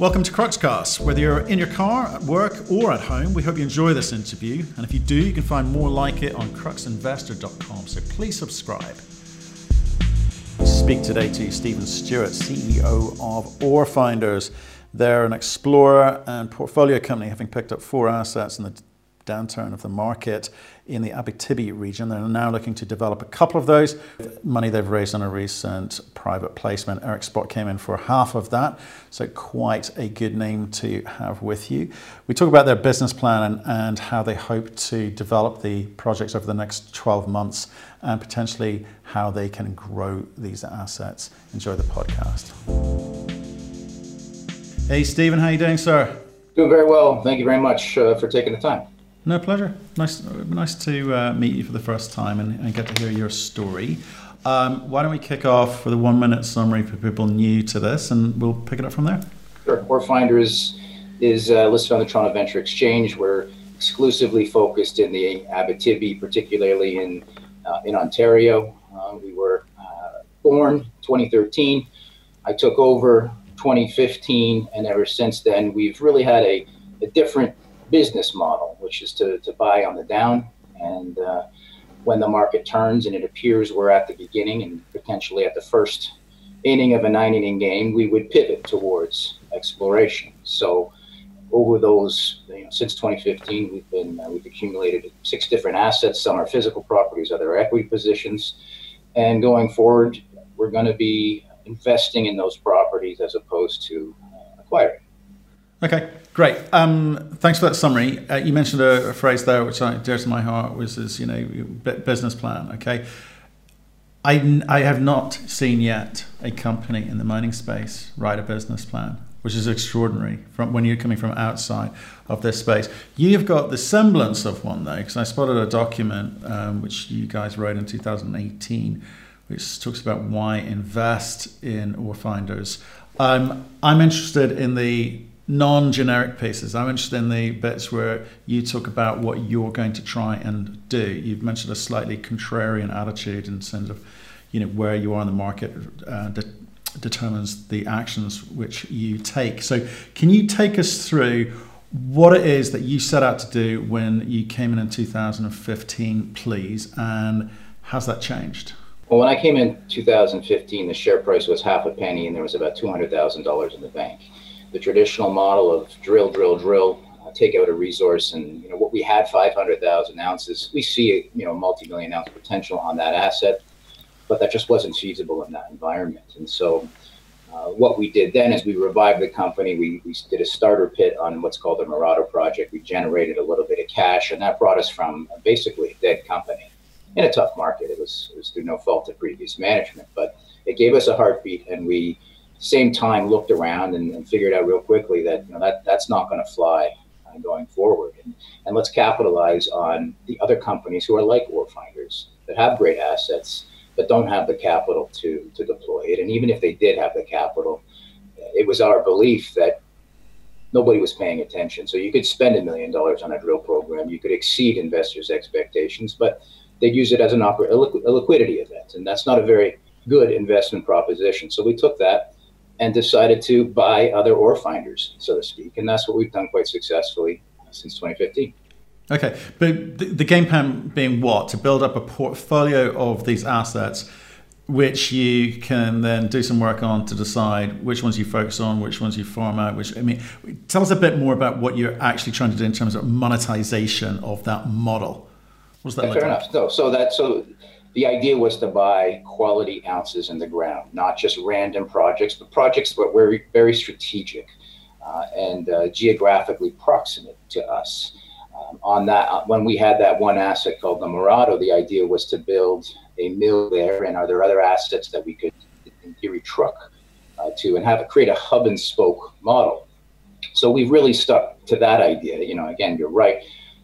Welcome to Cruxcast. Whether you're in your car, at work, or at home, we hope you enjoy this interview. And if you do, you can find more like it on cruxinvestor.com. So please subscribe. We speak today to Stephen Stewart, CEO of Ore Finders. They're an explorer and portfolio company, having picked up four assets in the downturn of the market in the Abitibi region. They're now looking to develop a couple of those. Money they've raised on a recent private placement. Eric Sprott came in for half of that, so quite a good name to have with you. We talk about their business plan and, and how they hope to develop the projects over the next 12 months and potentially how they can grow these assets. Enjoy the podcast. Hey, Stephen, how you doing, sir? Doing very well. Thank you very much uh, for taking the time. No, pleasure. Nice, nice to uh, meet you for the first time and, and get to hear your story. Um, why don't we kick off with a one minute summary for people new to this and we'll pick it up from there? Sure. Ore Finders is uh, listed on the Toronto Venture Exchange. We're exclusively focused in the Abitibi, particularly in, uh, in Ontario. Uh, we were uh, born 2013. I took over 2015, and ever since then, we've really had a, a different business model, which is to, to buy on the down. And uh, when the market turns and it appears we're at the beginning and potentially at the first inning of a nine inning game, we would pivot towards exploration. So over those, you know, since 2015, we've been uh, we've accumulated six different assets. Some are physical properties, other equity positions, and going forward, we're going to be investing in those properties as opposed to uh, acquiring. Okay, great. Um, thanks for that summary. Uh, you mentioned a, a, phrase there which I, dear to my heart was this, you know, business plan. Okay, I, I have not seen yet a company in the mining space write a business plan, which is extraordinary from when you're coming from outside of this space. You've got the semblance of one though, because I spotted a document um, which you guys wrote in 2018, which talks about why invest in ore finders. Um, I'm interested in the non-generic pieces. I'm interested in the bits where you talk about what you're going to try and do. You've mentioned a slightly contrarian attitude in terms of, you know, where you are in the market uh, de- determines the actions which you take. So, can you take us through what it is that you set out to do when you came in in 2015, please, and has that changed? Well, when I came in 2015, the share price was half a penny, and there was about $200,000 in the bank the traditional model of drill, drill, drill, uh, take out a resource, and you know what we had 500,000 ounces. We see you know multi-million ounce potential on that asset, but that just wasn't feasible in that environment. And so, uh, what we did then is we revived the company. We, we did a starter pit on what's called the Mirado project. We generated a little bit of cash, and that brought us from basically a dead company in a tough market. It was, it was through no fault of previous management, but it gave us a heartbeat, and we same time looked around and, and, figured out real quickly that you know that that's not going to fly uh, going forward. And, and let's capitalize on the other companies who are like ore finders that have great assets but don't have the capital to to deploy it. And even if they did have the capital it was our belief that nobody was paying attention. So you could spend a million dollars on a drill program you could exceed investors expectations but they'd use it as an oper- a liquidity event. And that's not a very good investment proposition. So we took that and decided to buy other ore finders, so to speak. And that's what we've done quite successfully uh, since 2015. Okay, but the, the game plan being what? To build up a portfolio of these assets which you can then do some work on to decide which ones you focus on, which ones you farm out. Which I mean, tell us a bit more about what you're actually trying to do in terms of monetization of that model. What's that? Yeah, fair enough. No, so that so the idea was to buy quality ounces in the ground, not just random projects, but projects that were very, strategic uh, and uh, geographically proximate to us. Um, on that, uh, when we had that one asset called the Mirado, the idea was to build a mill there. And are there other assets that we could, in theory, truck uh, to and have it create a hub and spoke model? So we really stuck to that idea. You know, again, you're right.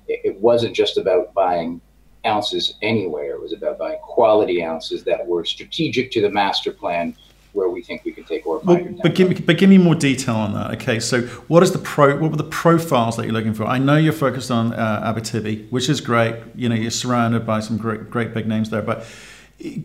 It, it wasn't just about buying ounces anywhere. It was about buying quality ounces that were strategic to the master plan where we think we can take ore well, but give, me, but give me more detail on that. Okay, so what is the pro? What were the profiles that you're looking for? I know you're focused on uh, Abitibi, which is great. You know, you're surrounded by some great, great big names there. But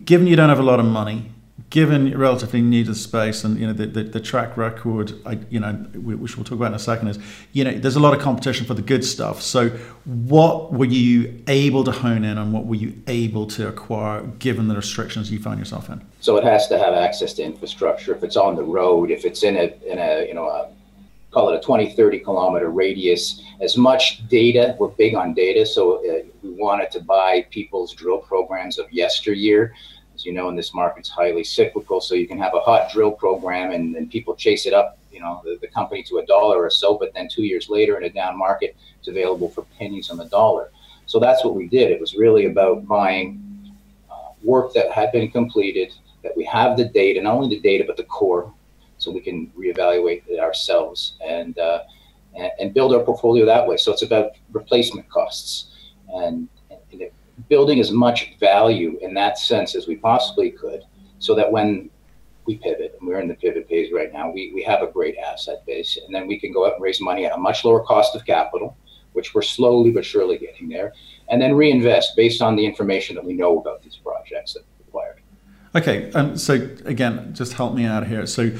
given you don't have a lot of money, given relatively the space and you know the, the, the track record I, you know which we'll talk about in a second is you know there's a lot of competition for the good stuff. So what were you able to hone in on what were you able to acquire given the restrictions you found yourself in? So it has to have access to infrastructure. If it's on the road if it's in a in a you know a call it a 20 30 kilometer radius as much data we're big on data so uh, we wanted to buy people's drill programs of yesteryear as you know, in this market, it's highly cyclical. So you can have a hot drill program and, and people chase it up, you know, the, the company to a dollar or so, but then two years later in a down market, it's available for pennies on the dollar. So that's what we did. It was really about buying uh, work that had been completed, that we have the data, not only the data, but the core, so we can reevaluate it ourselves and, uh, and, and build our portfolio that way. So it's about replacement costs. And building as much value in that sense as we possibly could so that when we pivot and we're in the pivot phase right now we, we have a great asset base and then we can go out and raise money at a much lower cost of capital which we're slowly but surely getting there and then reinvest based on the information that we know about these projects that we acquired okay um, so again just help me out here so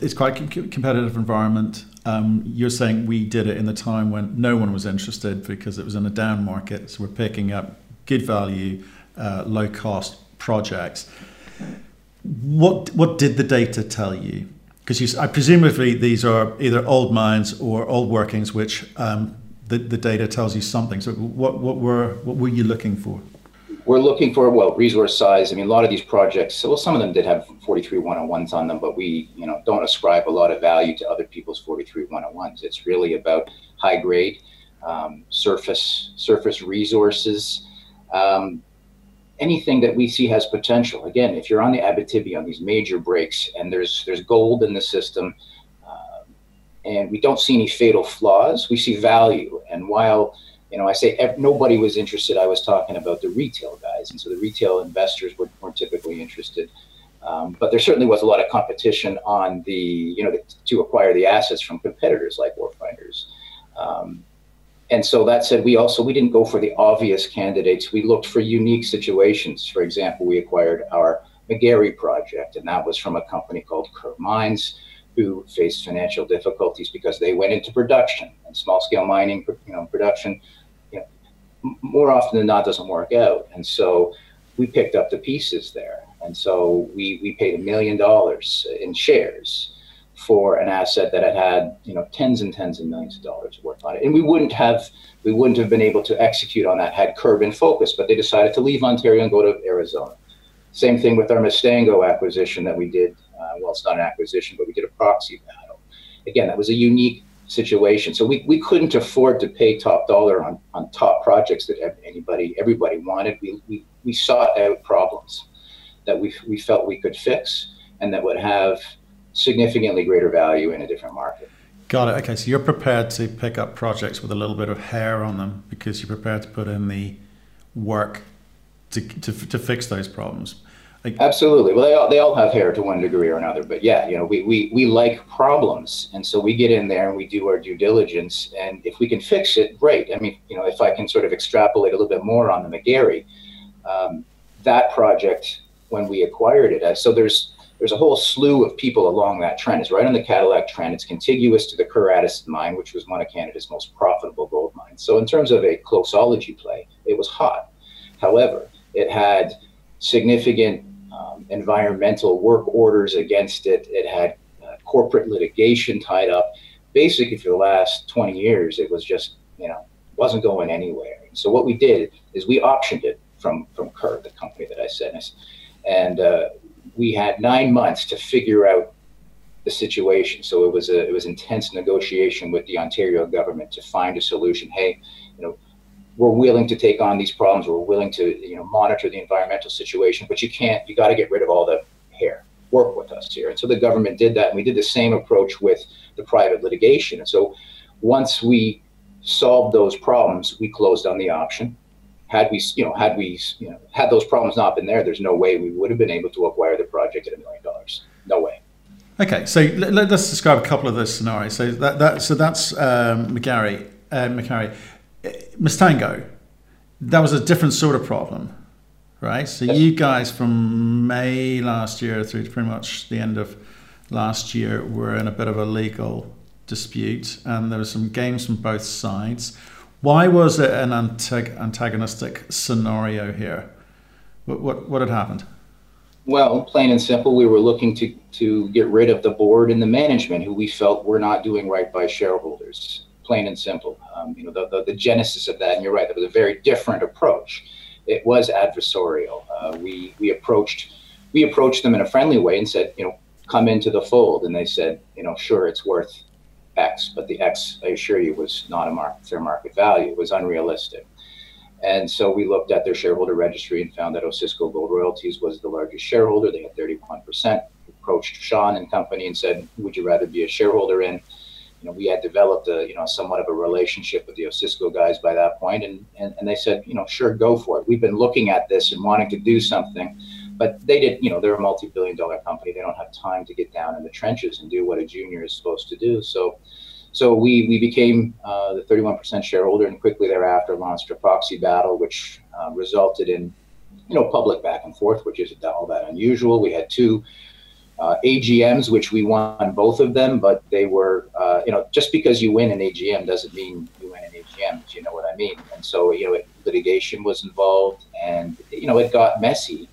it's quite a competitive environment. Um, you're saying we did it in the time when no one was interested because it was in a down market. So we're picking up good value, uh, low cost projects. What what did the data tell you? Because I presumably these are either old mines or old workings, which um, the, the data tells you something. So what what were what were you looking for? We're looking for well resource size. I mean, a lot of these projects. Well, some of them did have 43 101s on them, but we you know don't ascribe a lot of value to other people's 43 101s. It's really about high grade um, surface surface resources. Um, anything that we see has potential. Again, if you're on the Abitibi on these major breaks and there's there's gold in the system, uh, and we don't see any fatal flaws, we see value. And while you know, I say nobody was interested. I was talking about the retail guys, and so the retail investors were, weren't typically interested. Um, but there certainly was a lot of competition on the, you know, the, to acquire the assets from competitors like Ore Finders. Um, and so that said, we also we didn't go for the obvious candidates. We looked for unique situations. For example, we acquired our McGarry project, and that was from a company called Kerr Mines, who faced financial difficulties because they went into production and small scale mining, you know, production more often than not doesn't work out. And so we picked up the pieces there. And so we, we paid a million dollars in shares for an asset that had had you know tens and tens of millions of dollars worth on it. And we wouldn't have we wouldn't have been able to execute on that had Kerr been focused, but they decided to leave Ontario and go to Arizona. Same thing with our Mistango acquisition that we did. Uh, well, it's not an acquisition, but we did a proxy battle. Again, that was a unique situation. So we, we couldn't afford to pay top dollar on, on top projects that anybody everybody wanted. We, we, we sought out problems that we, we felt we could fix and that would have significantly greater value in a different market. Got it. Okay, so you're prepared to pick up projects with a little bit of hair on them because you're prepared to put in the work to, to, to fix those problems. Like, Absolutely. Well, they all, they all have hair to one degree or another, but yeah, you know, we, we, we like problems. And so we get in there and we do our due diligence. And if we can fix it, great. I mean, you know, if I can sort of extrapolate a little bit more on the McGarry, um, that project, when we acquired it, uh, so there's, there's a whole slew of people along that trend. It's right on the Cadillac trend. It's contiguous to the Kerr mine, which was one of Canada's most profitable gold mines. So in terms of a closeology play, it was hot. However, it had significant um, environmental work orders against it. It had uh, corporate litigation tied up. Basically, for the last 20 years, it was just, you know, wasn't going anywhere. So what we did is we optioned it from from Kerr, the company that I said, and uh, we had nine months to figure out the situation. So it was a it was intense negotiation with the Ontario government to find a solution. Hey, you know, we're willing to take on these problems. We're willing to, you know, monitor the environmental situation, but you can't, you got to get rid of all the hair. Work with us here. And so the government did that. And we did the same approach with the private litigation. And so once we solved those problems, we closed on the option. Had we, you know, had we, you know, had those problems not been there, there's no way we would have been able to acquire the project at a million dollars. No way. Okay, so let, us describe a couple of those scenarios. So that, that so that's um, McGarry, uh, McGarry. Mistango, that was a different sort of problem. right? So yes. you guys from May last year through to pretty much the end of last year were in a bit of a legal dispute, and there were some games from both sides. Why was it an antagonistic scenario here? What, what, what had happened? Well, plain and simple, we were looking to, to get rid of the board and the management who we felt were not doing right by shareholders. Plain and simple. Um, you know, the, the, the, genesis of that, and you're right, that was a very different approach. It was adversarial. Uh, we, we approached we approached them in a friendly way and said, you know, come into the fold. And they said, you know, sure, it's worth X, but the X, I assure you, was not a market, fair market value. It was unrealistic. And so we looked at their shareholder registry and found that Osisko Gold Royalties was the largest shareholder. They had 31%. Approached Sean and company and said, "Would you rather be a shareholder in?" You know, we had developed a you know somewhat of a relationship with the Osisko guys by that point, and, and and they said, you know, sure, go for it. We've been looking at this and wanting to do something, but they did. You know, they're a multi-billion-dollar company. They don't have time to get down in the trenches and do what a junior is supposed to do. So so we, we became uh, the 31% shareholder and quickly thereafter launched a proxy battle, which uh, resulted in, you know, public back and forth, which isn't all that unusual. We had two uh, AGMs, which we won both of them, but they were, uh, you know, just because you win an AGM doesn't mean you win an AGM, Do you know what I mean? And so, you know, it, litigation was involved and, you know, it got messy,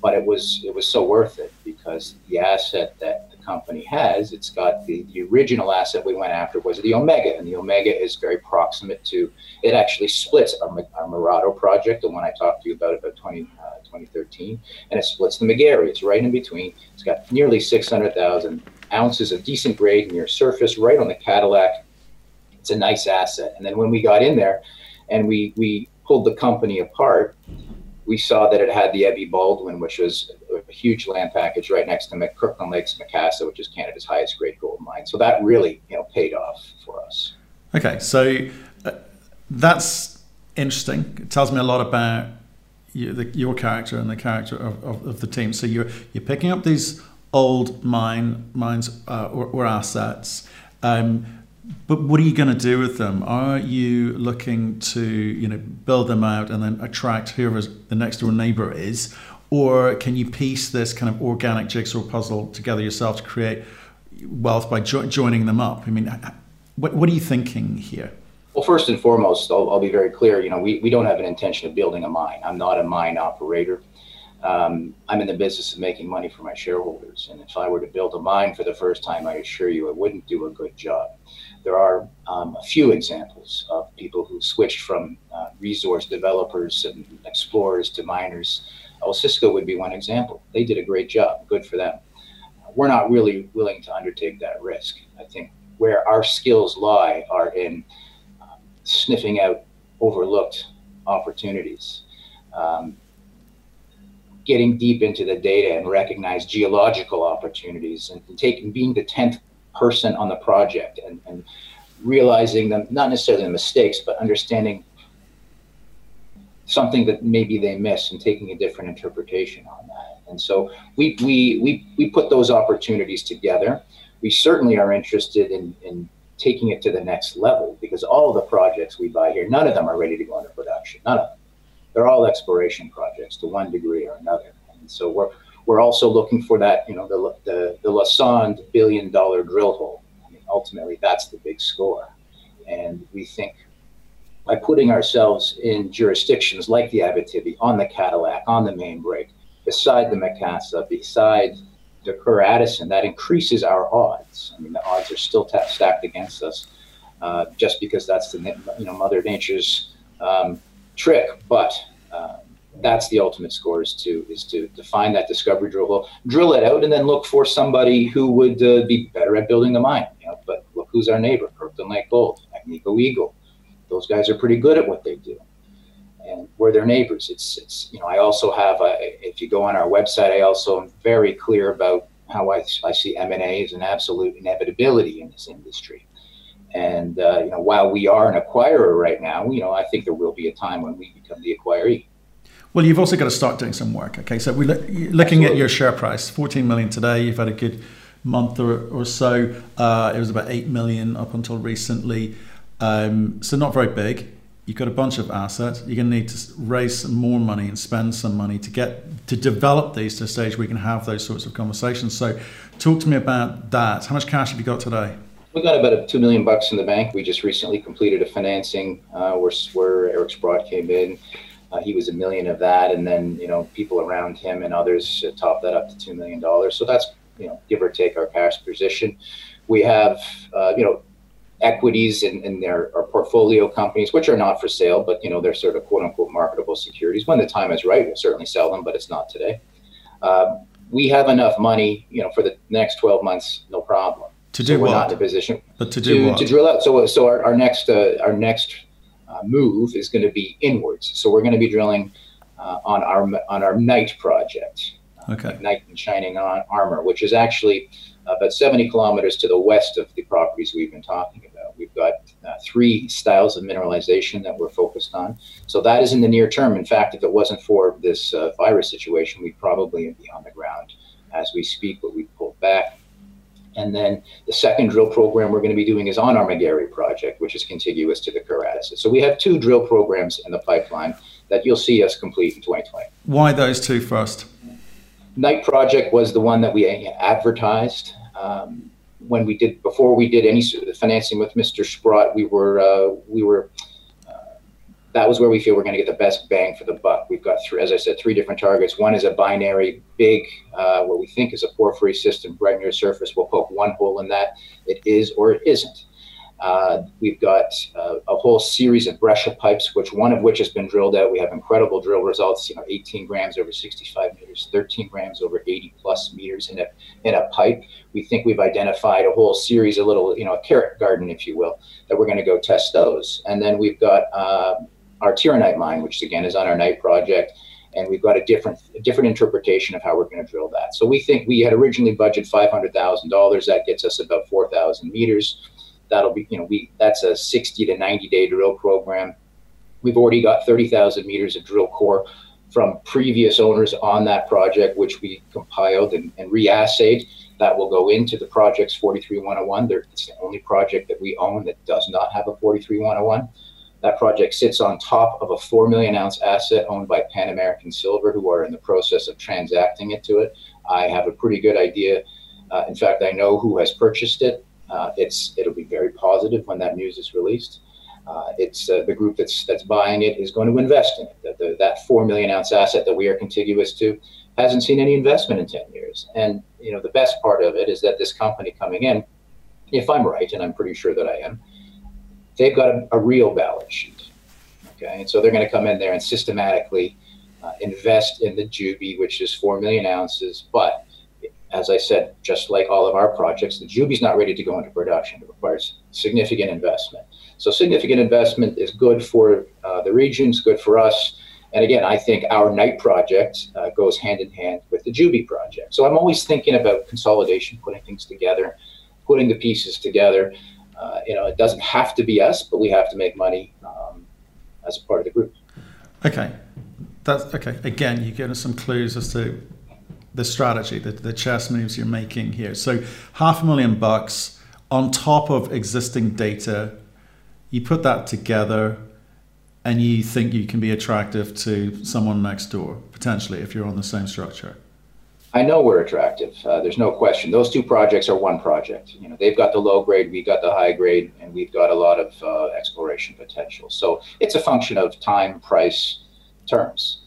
but it was, it was so worth it because the asset that the company has. It's got the, the original asset we went after was the Omega, and the Omega is very proximate to, it actually splits our, our Mirado project, the one I talked to you about about 20, uh, 2013, and it splits the McGarry. It's right in between. It's got nearly 600,000 ounces of decent grade near surface, right on the Cadillac. It's a nice asset. And then when we got in there and we, we pulled the company apart, we saw that it had the Ebby Baldwin, which was a huge land package right next to Kirkland Lakes Macassa, which is Canada's highest grade gold mine. So that really, you know, paid off for us. Okay, so uh, that's interesting. It tells me a lot about the, your character and the character of, of, of, the team. So you're you're picking up these old mine mines uh, or, or, assets. Um, but what are you going to do with them? Are you looking to you know build them out and then attract whoever the next door neighbor is, or can you piece this kind of organic jigsaw puzzle together yourself to create wealth by jo- joining them up? I mean, what, what are you thinking here? Well, first and foremost, I'll, I'll, be very clear. You know, we, we don't have an intention of building a mine. I'm not a mine operator. Um, I'm in the business of making money for my shareholders. And if I were to build a mine for the first time, I assure you it wouldn't do a good job. There are um, a few examples of people who switched from uh, resource developers and explorers to miners Oh, Cisco would be one example. They did a great job. Good for them. We're not really willing to undertake that risk. I think where our skills lie are in sniffing out overlooked opportunities, um, getting deep into the data and recognize geological opportunities, and, and taking being the tenth person on the project and, and realizing them not necessarily the mistakes, but understanding something that maybe they miss and taking a different interpretation on that. And so we, we, we, we put those opportunities together. We certainly are interested in, in taking it to the next level because all the projects we buy here, none of them are ready to go into production. None of them. They're all exploration projects to one degree or another. And so we're, we're also looking for that, you know, the, the, the Lassonde billion dollar drill hole. I mean, ultimately, that's the big score. And we think by putting ourselves in jurisdictions like the Abitibi, on the Cadillac, on the main break, beside the Macassa, beside Kerr Addison, that increases our odds. I mean, the odds are still t- stacked against us uh, just because that's the you know Mother Nature's um, trick. But uh, that's the ultimate score is to is to, find that discovery drill hole, drill it out, and then look for somebody who would uh, be better at building the mine. You know, but look who's our neighbor, Kirkland Lake Gold, Agnico Eagle those guys are pretty good at what they do and we're their neighbors it's it's you know i also have a, if you go on our website i also am very clear about how i, I see m&a as an absolute inevitability in this industry and uh, you know while we are an acquirer right now you know i think there will be a time when we become the acquiree well, you've also got to start doing some work. Okay, so we're looking Absolutely. at your share price, 14 million today. You've had a good month or, or so. Uh, it was about 8 million up until recently. Um, so not very big. You've got a bunch of assets. You're going to need to raise some more money and spend some money to get to develop these to a stage where we can have those sorts of conversations. So, talk to me about that. How much cash have you got today? We've got about two million bucks in the bank. We just recently completed a financing uh, where, where Eric Sprott came in. Uh, he was a million of that, and then you know people around him and others uh, topped that up to two million dollars. So that's you know give or take our cash position. We have uh, you know equities in, in their portfolio companies, which are not for sale, but you know they're sort of quote unquote marketable securities. When the time is right, we'll certainly sell them, but it's not today. Uh, we have enough money, you know, for the next 12 months, no problem. To do so we're what? not in a position But to do to, what? to drill out. So, so our, our next uh, our next uh, move is going to be inwards. So we're going to be drilling uh, on our on our Knight project, okay. Knight and shining on armor, which is actually about 70 kilometers to the west of the properties we've been talking about. We've got uh, three styles of mineralization that we're focused on. So that is in the near term. In fact, if it wasn't for this uh, virus situation, we'd probably be on the ground as we speak, but we pulled back. And then the second drill program we're going to be doing is on our McGarry project, which is contiguous to the Kerr Addison. So we have two drill programs in the pipeline that you'll see us complete in 2020. Why those two first? Knight project was the one that we advertised. Um, when we did before we did any financing with Mr. Sprott, we were uh, we were uh, that was where we feel we're going to get the best bang for the buck. We've got three, as I said, three different targets. One is a binary, big, uh, what we think is a porphyry system right near the surface. We'll poke one hole in that. It is or it isn't. Uh, we've got uh, a whole series of breccia pipes, which one of which has been drilled out. We have incredible drill results. You know, 18 grams over 65 meters, 13 grams over 80 plus meters in a in a pipe. We think we've identified a whole series, a little, you know, a carrot garden, if you will, that we're going to go test those. And then we've got uh, our Tyranite mine, which again is on our Knight project. And we've got a different a different interpretation of how we're going to drill that. So we think we had originally budgeted five hundred thousand dollars. That gets us about four thousand meters that'll be, you know, we that's a 60 to 90 day drill program. We've already got 30,000 meters of drill core from previous owners on that project, which we compiled and, and reassayed. That will go into the project's 43101. There, it's the only project that we own that does not have a 43101. That project sits on top of a 4 million ounce asset owned by Pan American Silver, who are in the process of transacting it to it. I have a pretty good idea. Uh, in fact, I know who has purchased it. Uh, it's it'll be very positive when that news is released. Uh, it's uh, the group that's that's buying it is going to invest in it. That, that four million ounce asset that we are contiguous to hasn't seen any investment in ten years. And you know the best part of it is that this company coming in, if I'm right, and I'm pretty sure that I am, they've got a, a real balance sheet. Okay, and so they're going to come in there and systematically uh, invest in the Juby, which is four million ounces, but as I said, just like all of our projects, the Juby's not ready to go into production. It requires significant investment. So significant investment is good for uh, the regions, good for us. And again, I think our Knight project uh, goes hand in hand with the Juby project. So I'm always thinking about consolidation, putting things together, putting the pieces together. Uh, you know, it doesn't have to be us, but we have to make money um, as a part of the group. Okay, that's okay. Again, you give us some clues as to the strategy, the, the chess moves you're making here. So half a million bucks on top of existing data, you put that together and you think you can be attractive to someone next door, potentially, if you're on the same structure. I know we're attractive. Uh, there's no question. Those two projects are one project. You know, they've got the low grade, we've got the high grade, and we've got a lot of uh, exploration potential. So it's a function of time, price, terms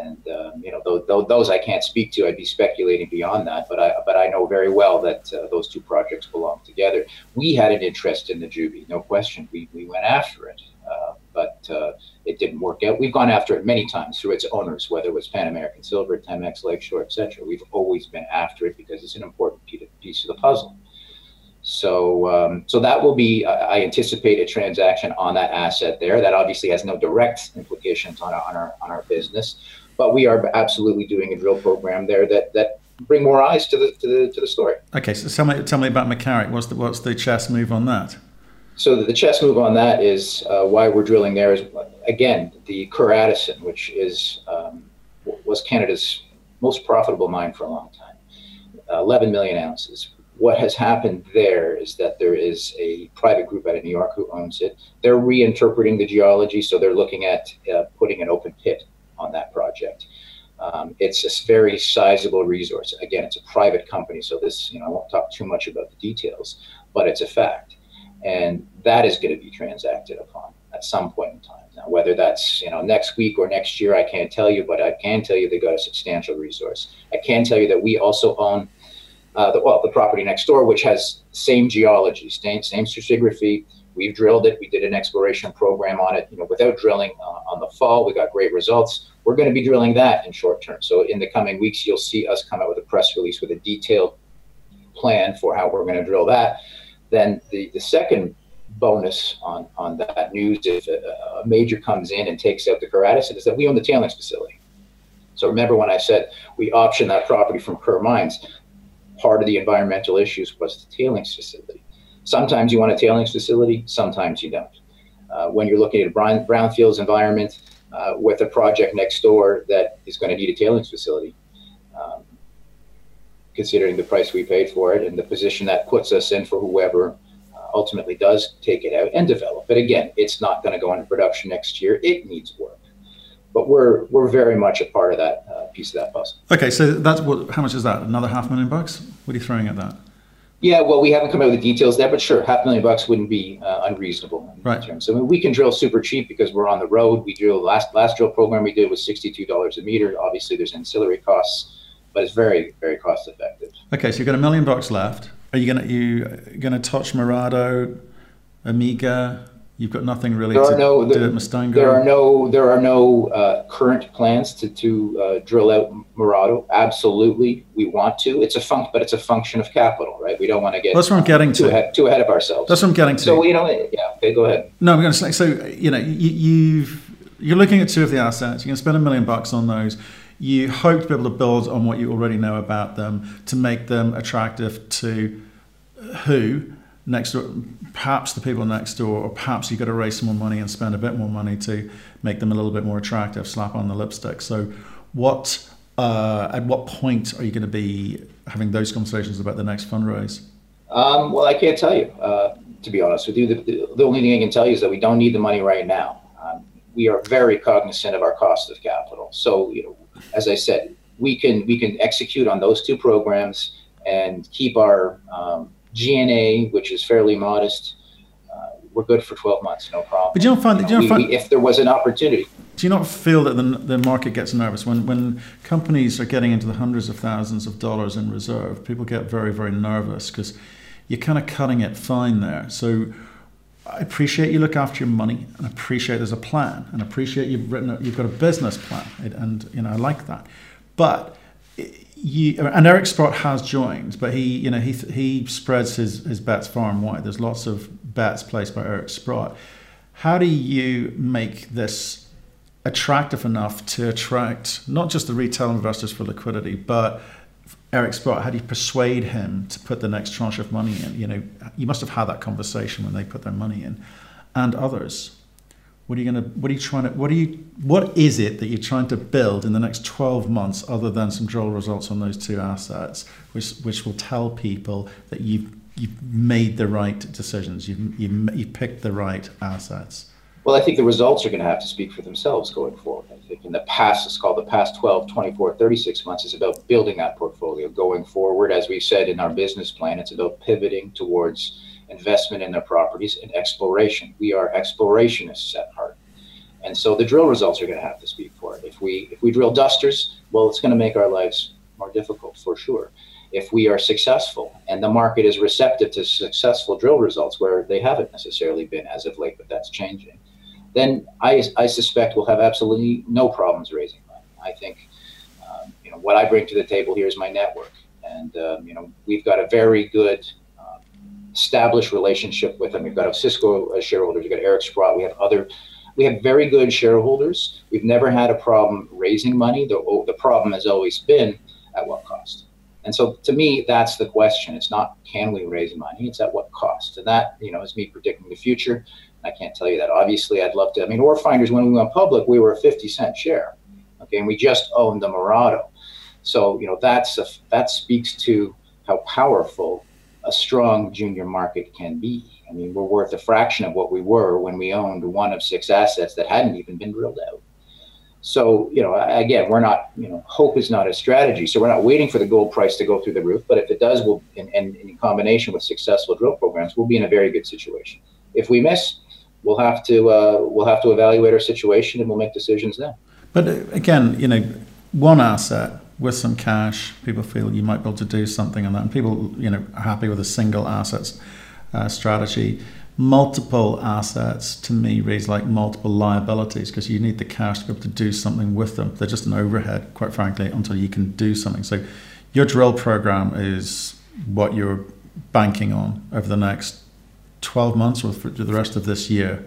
and um, you know those, those I can't speak to. I'd be speculating beyond that, but I but I know very well that uh, those two projects belong together. We had an interest in the Juby, no question. We we went after it, uh, but uh, it didn't work out. We've gone after it many times through its owners, whether it was Pan American Silver, Temex, Lakeshore, etc. We've always been after it because it's an important piece of the puzzle. So, um, so that will be. I anticipate a transaction on that asset there. That obviously has no direct implications on our on our, on our business, but we are absolutely doing a drill program there that that bring more eyes to the to the to the story. Okay, so tell me tell me about McGarry. What's the what's the chess move on that? So the, chess move on that is uh, why we're drilling there is again the Kerr which is um, was Canada's most profitable mine for a long time, uh, 11 million ounces. what has happened there is that there is a private group out of New York who owns it. They're reinterpreting the geology, so they're looking at uh, putting an open pit on that project. Um, it's a very sizable resource. Again, it's a private company, so this, you know, I won't talk too much about the details, but it's a fact, and that is going to be transacted upon at some point in time. Now, whether that's you know next week or next year, I can't tell you, but I can tell you they got a substantial resource. I can tell you that we also own uh, the, well the property next door, which has same geology, same, same stratigraphy. We've drilled it. We did an exploration program on it. You know, without drilling uh, on the fall, we got great results. We're going to be drilling that in short term. So in the coming weeks, you'll see us come out with a press release with a detailed plan for how we're going to drill that. Then the, the second bonus on, on that news if a, a major comes in and takes out the Kerr Addison is that we own the tailings facility. So remember when I said we optioned that property from Kerr Mines, part of the environmental issues was the tailings facility. Sometimes you want a tailings facility, sometimes you don't. Uh, when you're looking at a brown, brownfields environment uh, with a project next door that is going to need a tailings facility, um, considering the price we paid for it and the position that puts us in for whoever ultimately does take it out and develop it. Again, it's not going to go into production next year. It needs work. But we're we're very much a part of that uh, piece of that puzzle. Okay, so that's what. How much is that? Another half million bucks? What are you throwing at that? Yeah, well, we haven't come out with the details there, but sure, half a million bucks wouldn't be uh, unreasonable in right. terms. So I mean, we can drill super cheap because we're on the road. We drill last last drill program we did was sixty two dollars a meter. Obviously, there's ancillary costs, but it's very very cost effective. Okay, so you've got a million bucks left. Are you gonna you gonna touch Mirado, Omega? You've got nothing really there to no, do there, at Mistango. There are no there are no uh, current plans to to uh, drill out Mirado. Absolutely, we want to. It's a func, but it's a function of capital, right? We don't want to get. That's what I'm getting too to. Ahead, too ahead of ourselves. That's what I'm getting to. So you know, yeah. Okay, go ahead. No, I'm going to say. So you know, you, you've you're looking at two of the assets. You're going to spend a million bucks on those you hope to be able to build on what you already know about them to make them attractive to who next door, perhaps the people next door, or perhaps you've got to raise some more money and spend a bit more money to make them a little bit more attractive, slap on the lipstick. So, what uh, at what point are you going to be having those conversations about the next fundraise? Um, well, I can't tell you. Uh, to be honest with you, the, the, the, only thing I can tell you is that we don't need the money right now. Um, we are very cognizant of our cost of capital. So, you know, as I said, we can we can execute on those two programs and keep our um, G&A, which is fairly modest, uh, we're good for 12 months, no problem. But you don't find, you know, you don't we, find we, if there was an opportunity. Do you not feel that the, the market gets nervous when, when companies are getting into the hundreds of thousands of dollars in reserve? People get very, very nervous because you're kind of cutting it fine there. So I appreciate you look after your money and appreciate there's a plan and appreciate you've written a, you've got a business plan and you know I like that. But you, and Eric Sprott has joined, but he, you know, he he spreads his, his bets far and wide. There's lots of bets placed by Eric Sprott. How do you make this attractive enough to attract not just the retail investors for liquidity, but Eric Sprott? How do you persuade him to put the next tranche of money in? You know, you must have had that conversation when they put their money in, and others. What are you going to? What are you trying to? What are you? What is it that you're trying to build in the next 12 months, other than some drill results on those two assets, which which will tell people that you've you've made the right decisions, you've you've, you've picked the right assets. Well, I think the results are going to have to speak for themselves going forward. I think in the past, it's called the past 12, 24, 36 months, is about building that portfolio. Going forward, as we said in our business plan, it's about pivoting towards investment in their properties and exploration. We are explorationists at heart. And so the drill results are going to have to speak for it. If we if we drill dusters, well, it's going to make our lives more difficult for sure. If we are successful and the market is receptive to successful drill results where they haven't necessarily been as of late, but that's changing, then I, I suspect we'll have absolutely no problems raising money. I think um, you know what I bring to the table here is my network, and um, you know we've got a very good established relationship with them. We've got Osisko shareholders, we've got Eric Sprott, we have other, we have very good shareholders. We've never had a problem raising money. The, the problem has always been at what cost. And so to me, that's the question. It's not can we raise money, it's at what cost. And that, you know, is me predicting the future. I can't tell you that. Obviously, I'd love to. I mean, Ore Finders, when we went public, we were a 50 cent share. Okay, and we just owned the Mirado. So, you know, that's a, that speaks to how powerful a strong junior market can be. I mean, we're worth a fraction of what we were when we owned one of six assets that hadn't even been drilled out. So, you know, again, we're not, you know, hope is not a strategy. So we're not waiting for the gold price to go through the roof. But if it does, we'll, and, and in combination with successful drill programs, we'll be in a very good situation. If we miss, we'll have to uh, we'll have to evaluate our situation and we'll make decisions then. But uh, again, you know, one asset with some cash, people feel you might be able to do something on that, and people, you know, are happy with a single assets uh, strategy multiple assets to me reads like multiple liabilities because you need the cash to be able to do something with them. They're just an overhead, quite frankly, until you can do something. So your drill program is what you're banking on over the next 12 months or for the rest of this year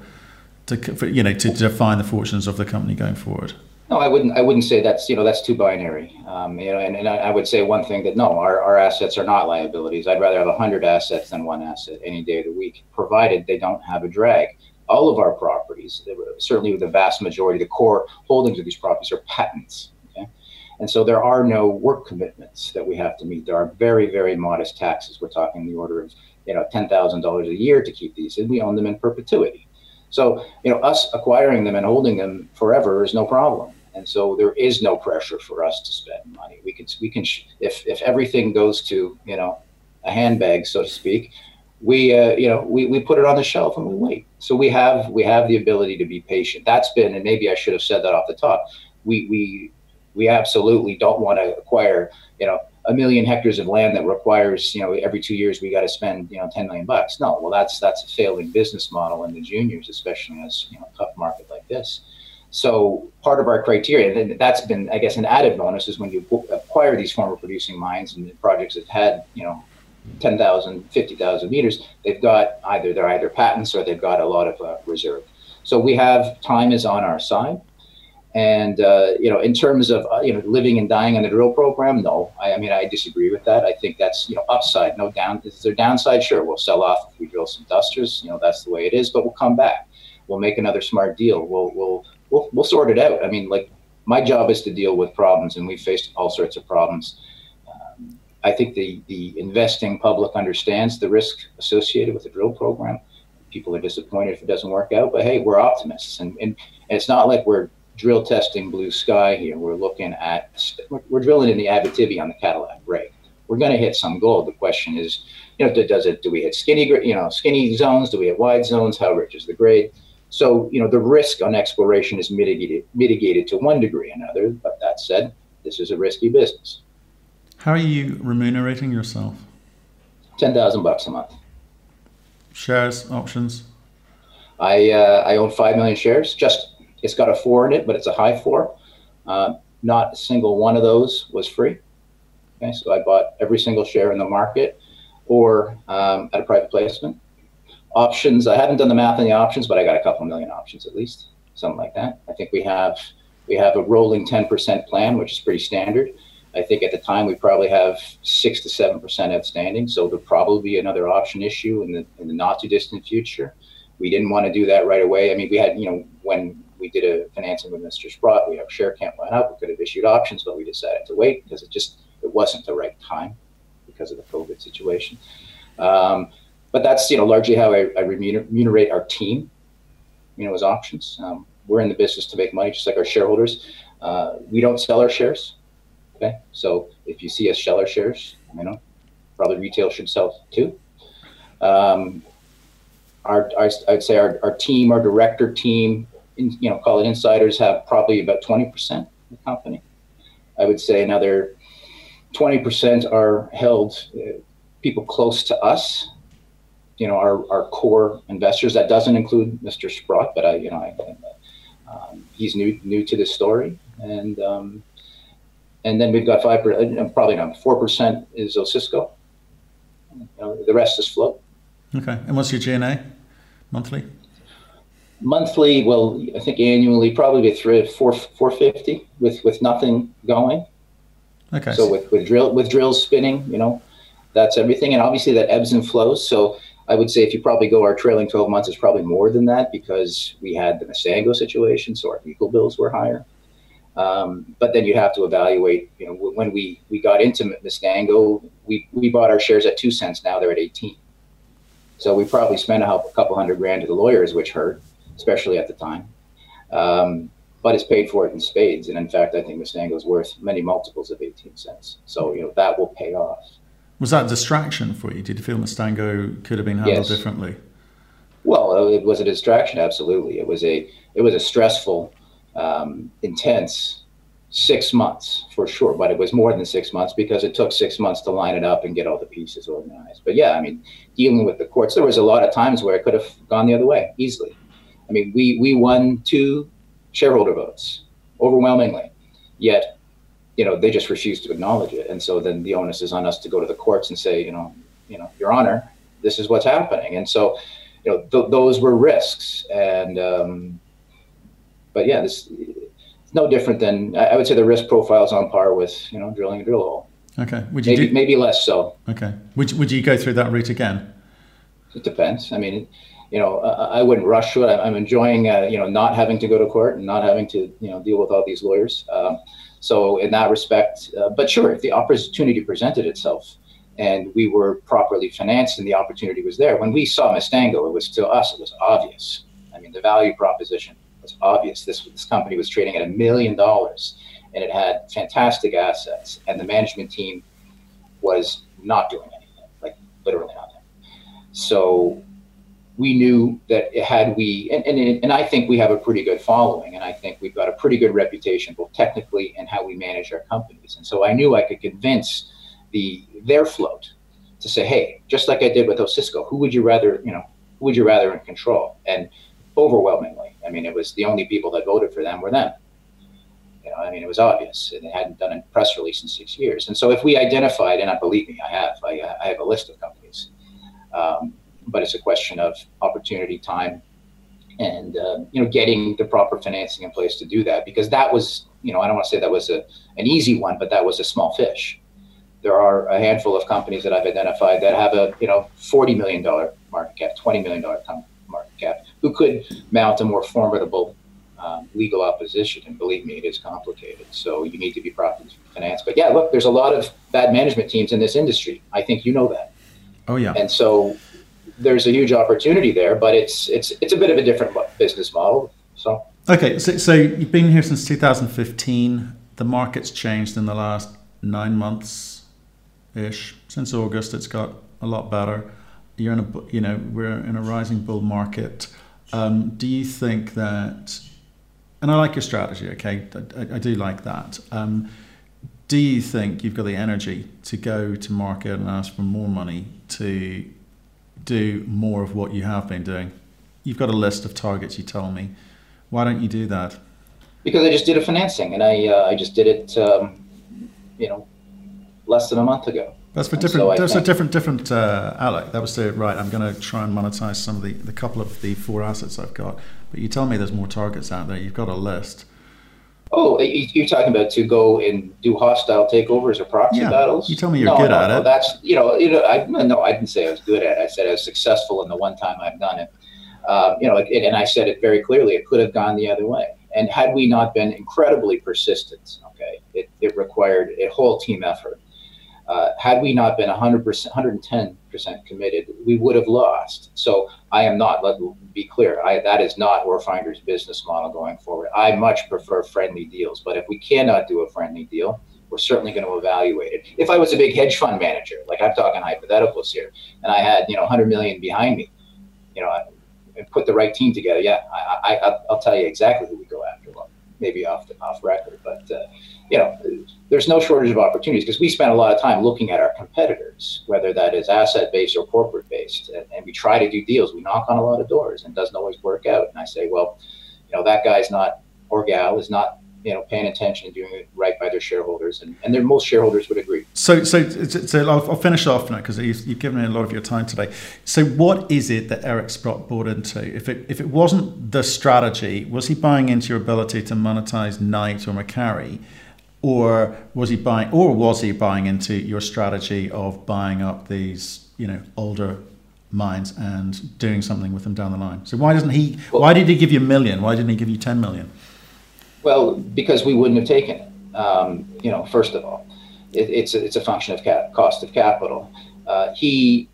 to for, you know to define the fortunes of the company going forward. No, I wouldn't. I wouldn't say that's you know that's too binary. Um, you know, and, and I would say one thing that no, our, our assets are not liabilities. I'd rather have hundred assets than one asset any day of the week, provided they don't have a drag. All of our properties, certainly the vast majority, the core holdings of these properties are patents. Okay, and so there are no work commitments that we have to meet. There are very very modest taxes. We're talking the order of you know ten thousand dollars a year to keep these, and we own them in perpetuity. So, you know, us acquiring them and holding them forever is no problem and so there is no pressure for us to spend money. We can we can if if everything goes to you know a handbag, so to speak, we uh, you know we, we put it on the shelf and we wait. So we have we have the ability to be patient. That's been and maybe I should have said that off the top. We we we absolutely don't want to acquire you know a million hectares of land that requires you know every two years we got to spend you know 10 million bucks no well that's that's a failing business model in the juniors especially in a you know tough market like this so part of our criteria, and that's been, I guess, an added bonus is when you acquire these former producing mines and projects that had, you know, 10,000, 50,000 meters, they've got either they're either patents or they've got a lot of uh, reserve. So we have time is on our side. And uh, you know, in terms of uh, you know living and dying on the drill program, no. I, I, mean, I disagree with that. I think that's you know upside, no down. Is there downside? Sure, we'll sell off if we drill some dusters. You know, that's the way it is. But we'll come back. We'll make another smart deal. We'll we'll we'll, we'll sort it out. I mean, like my job is to deal with problems, and we've faced all sorts of problems. Um, I think the the investing public understands the risk associated with the drill program. People are disappointed if it doesn't work out, but hey, we're optimists, and and, and it's not like we're drill testing blue sky here. We're looking at we're drilling in the Abitibi on the Cadillac break. We're going to hit some gold. The question is, you know, does it? Do we hit skinny, you know, skinny zones? Do we hit wide zones? How rich is the grade? So, you know, the risk on exploration is mitigated mitigated to one degree or another. But that said, this is a risky business. How are you remunerating yourself? Ten thousand bucks a month. Shares, options. I uh, I own five million shares. Just it's got a four in it, but it's a high four. Uh, not a single one of those was free. Okay, so I bought every single share in the market or um, at a private placement options. I haven't done the math on the options, but I got a couple million options at least, something like that. I think we have we have a rolling 10% plan, which is pretty standard. I think at the time we probably have six to seven percent outstanding, so there'll probably be another option issue in the in the not too distant future. We didn't want to do that right away. I mean, we had you know when we did a financing with Mr. Sprott, we have share count went up. We could have issued options, but we decided to wait because it just it wasn't the right time because of the COVID situation. Um, but that's you know largely how I, I remunerate our team. You know, as options. Um, we're in the business to make money, just like our shareholders. Uh, we don't sell our shares. Okay, so if you see us sell our shares, you know, probably retail should sell too. Um, our, our, I'd say our, our team, our director team, in, you know, call it insiders, have probably about 20% of the company. I would say another 20% are held uh, people close to us you know, our, our core investors. That doesn't include Mr. Sprott, but I, you know, I, um, he's new new to this story, and um, and then we've got five, uh, probably not four percent is Osisko. You know, the rest is float. Okay, and what's your G&A monthly? Monthly, well, I think annually probably three, four, four fifty with with nothing going. Okay. So with with drill with drills spinning, you know, that's everything, and obviously that ebbs and flows. So I would say if you probably go our trailing 12 months, it's probably more than that because we had the Mistango situation, so our legal bills were higher. Um, but then you'd have to evaluate, you know, when we, we got into Mistango, we, we bought our shares at two cents. Now they're at 18. So we probably spent a couple hundred grand to the lawyers, which hurt, especially at the time. Um, but it's paid for it in spades. And in fact, I think Mistango is worth many multiples of 18 cents. So, you know, that will pay off. Was that a distraction for you? Did you feel Mistango could have been handled yes. differently? Well, it was a distraction. Absolutely. It was a, it was a stressful, um, intense six months for sure, but it was more than six months because it took six months to line it up and get all the pieces organized. But yeah, I mean, dealing with the courts, there was a lot of times where it could have gone the other way easily. I mean, we we won two shareholder votes overwhelmingly, yet you know they just refuse to acknowledge it, and so then the onus is on us to go to the courts and say, you know, you know, Your Honor, this is what's happening, and so you know th- those were risks, and um, but yeah, this it's no different than I would say the risk profile is on par with you know drilling a drill hole. Okay. Would you maybe do, maybe less so? Okay. Would would you go through that route again? It depends. I mean, you know, I, I wouldn't rush to it. I'm enjoying uh, you know not having to go to court and not having to you know deal with all these lawyers. Um, so in that respect, uh, but sure, if the opportunity presented itself and we were properly financed and the opportunity was there, when we saw Mistango, it was to us it was obvious. I mean, the value proposition was obvious. This this company was trading at a million dollars, and it had fantastic assets, and the management team was not doing anything, like literally nothing. So we knew that had we, and, and, and I think we have a pretty good following, and I think we've got a pretty good reputation, both technically and how we manage our companies. And so I knew I could convince the their float to say, hey, just like I did with Osisko, who would you rather, you know, who would you rather in control? And overwhelmingly, I mean, it was the only people that voted for them were them. You know, I mean, it was obvious, and they hadn't done a press release in six years. And so, if we identified, and I believe me, I have, I, I have a list of companies, um, but it's a question of opportunity, time, and uh, you know, getting the proper financing in place to do that. Because that was, you know, I don't want to say that was a an easy one, but that was a small fish. There are a handful of companies that I've identified that have a, you know, forty million dollar market cap, twenty million dollar market cap who could mount a more formidable um, legal opposition. And believe me, it is complicated. So you need to be properly financed. But yeah, look, there's a lot of bad management teams in this industry. I think you know that. Oh yeah. And so there's a huge opportunity there, but it's it's it's a bit of a different business model. So okay, so, so you've been here since 2015. The market's changed in the last nine months ish. Since August, it's got a lot better. You're in a you know we're in a rising bull market. Um, do you think that, and I like your strategy, okay, I, I do like that. Um, do you think you've got the energy to go to market and ask for more money to do more of what you have been doing? You've got a list of targets, you tell me. Why don't you do that? Because I just did a financing and I, uh, I just did it, um, you know, less than a month ago. That's for different. So that's a different different uh, outlet. That was the right. I'm going to try and monetize some of the the couple of the four assets I've got. But you tell me there's more targets out there. You've got a list. Oh, you're talking about to go and do hostile takeovers or proxy yeah. battles? You tell me you're no, good no, at no, it. That's you know, you know, I no, I didn't say I was good at it. I said I was successful in the one time I've done it. Um, you know, and I said it very clearly. It could have gone the other way. And had we not been incredibly persistent, okay, it, it required a whole team effort uh, had we not been 100%, 110% committed, we would have lost. So I am not, let me be clear, I, that is not Ore Finders' business model going forward. I much prefer friendly deals, but if we cannot do a friendly deal, we're certainly going to evaluate it. If I was a big hedge fund manager, like I'm talking hypotheticals here, and I had, you know, 100 million behind me, you know, and put the right team together, yeah, I, I, I'll tell you exactly who we go after. Well, maybe off the, off record, but uh, you know, there's no shortage of opportunities because we spend a lot of time looking at our competitors, whether that is asset based or corporate based, and, and, we try to do deals. We knock on a lot of doors and it doesn't always work out. And I say, well, you know, that guy's not or gal is not you know paying attention and doing it right by their shareholders, and, and most shareholders would agree. So, so, so I'll, I'll finish off now because you've, you've, given me a lot of your time today. So, what is it that Eric Sprott bought into? If it if it wasn't the strategy, was he buying into your ability to monetize Knight or McGarry? Or was he buying or was he buying into your strategy of buying up these you know older mines and doing something with them down the line so why doesn't he well, why did he give you a million why didn't he give you 10 million Well, because we wouldn't have taken it. Um, you know, first of all, it, it's a, it's a function of cap- cost of capital. Uh, he,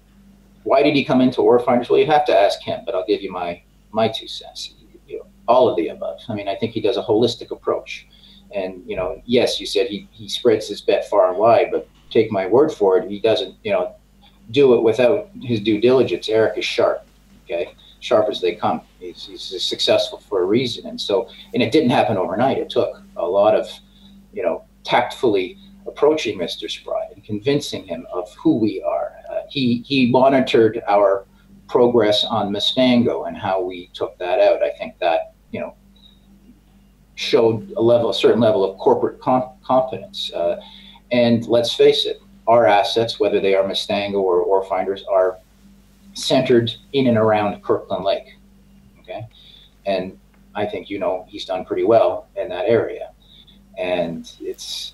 why did he come into Ore Finders? Well, you'd have to ask him, but I'll give you my my two cents. You know, all of the above. I mean, I think he does a holistic approach. And you know, yes, you said he he spreads his bet far and wide, but take my word for it, he doesn't. You know, do it without his due diligence. Eric is sharp. Okay, sharp as they come. He's, he's successful for a reason. And so, and it didn't happen overnight. It took a lot of, you know, tactfully approaching Mr. Sprott and convincing him of who we are. Uh, he he monitored our progress on Mistango and how we took that out. I think that showed a level, a certain level of corporate confidence. Uh, and let's face it, our assets, whether they are Mustang or Ore Finders, are centered in and around Kirkland Lake. Okay, and I think you know he's done pretty well in that area, and it's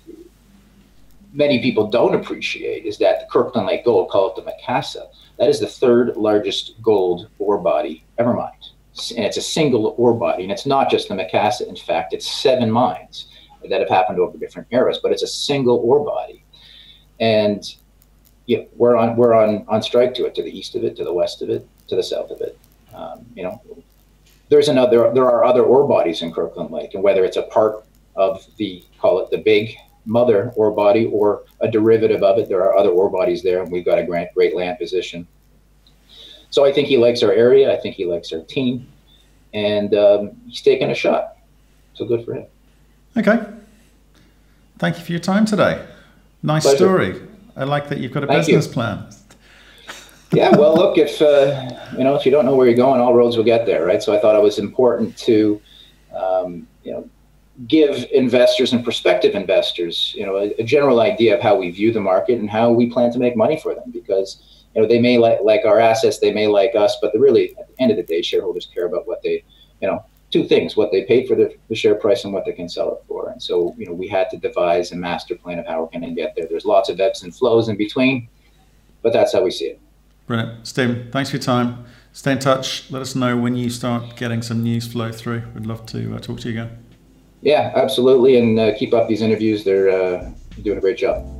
many people don't appreciate is that the Kirkland Lake Gold, call it the Macassa, that is the third largest gold ore body ever mined. And it's a single ore body, and it's not just the Macassa. In fact, it's seven mines that have happened over different eras, but it's a single ore body. And yeah, we're on we're on on strike to it, to the east of it, to the west of it, to the south of it. Um, you know, there's another there are other ore bodies in Kirkland Lake, and whether it's a part of the call it the big mother ore body or a derivative of it. There are other ore bodies there, and we've got a great, great land position. So I think he likes our area. I think he likes our team, and um, he's taking a shot. So good for him. Okay. Thank you for your time today. Nice Pleasure. story. I like that you've got a Thank business you. plan. yeah, well, look, if uh, you know, if you don't know where you're going, all roads will get there, right? So I thought it was important to, um, you know, give investors and prospective investors, you know, a, a, general idea of how we view the market and how we plan to make money for them. Because you know they may like like our assets, they may like us, but really at the end of the day, shareholders care about what they, you know, two things: what they paid for the, the share price and what they can sell it for. And so you know we had to devise a master plan of how we're going to get there. There's lots of ebbs and flows in between, but that's how we see it. Brilliant, Stephen. Thanks for your time. Stay in touch. Let us know when you start getting some news flow through. We'd love to uh, talk to you again. Yeah, absolutely. And uh, keep up these interviews. They're uh, doing a great job.